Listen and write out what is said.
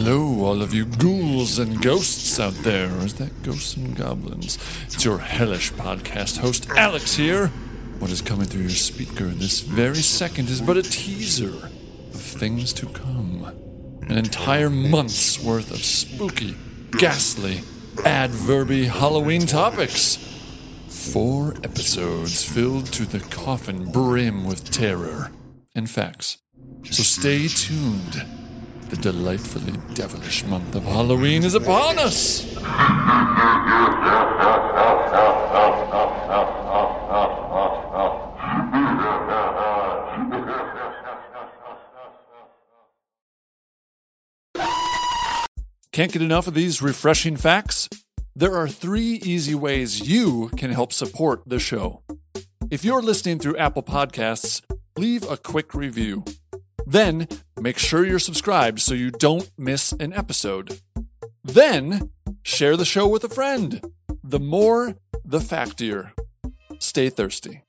Hello, all of you ghouls and ghosts out there. Or is that ghosts and goblins? It's your hellish podcast host, Alex, here. What is coming through your speaker this very second is but a teaser of things to come. An entire month's worth of spooky, ghastly, adverby Halloween topics. Four episodes filled to the coffin brim with terror and facts. So stay tuned. The delightfully devilish month of Halloween is upon us. Can't get enough of these refreshing facts? There are three easy ways you can help support the show. If you're listening through Apple Podcasts, leave a quick review. Then, make sure you're subscribed so you don't miss an episode. Then, share the show with a friend. The more, the factier. Stay thirsty.